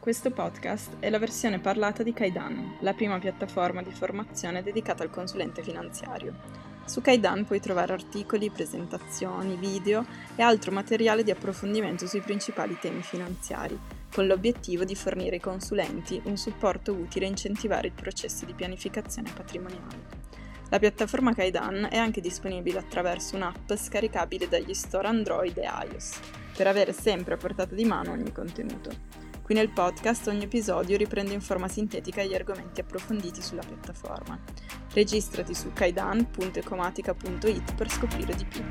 Questo podcast è la versione parlata di Kaidan, la prima piattaforma di formazione dedicata al consulente finanziario. Su Kaidan puoi trovare articoli, presentazioni, video e altro materiale di approfondimento sui principali temi finanziari, con l'obiettivo di fornire ai consulenti un supporto utile a incentivare il processo di pianificazione patrimoniale. La piattaforma Kaidan è anche disponibile attraverso un'app scaricabile dagli store Android e iOS, per avere sempre a portata di mano ogni contenuto. Qui nel podcast ogni episodio riprende in forma sintetica gli argomenti approfonditi sulla piattaforma. Registrati su kaidan.ecomatica.it per scoprire di più.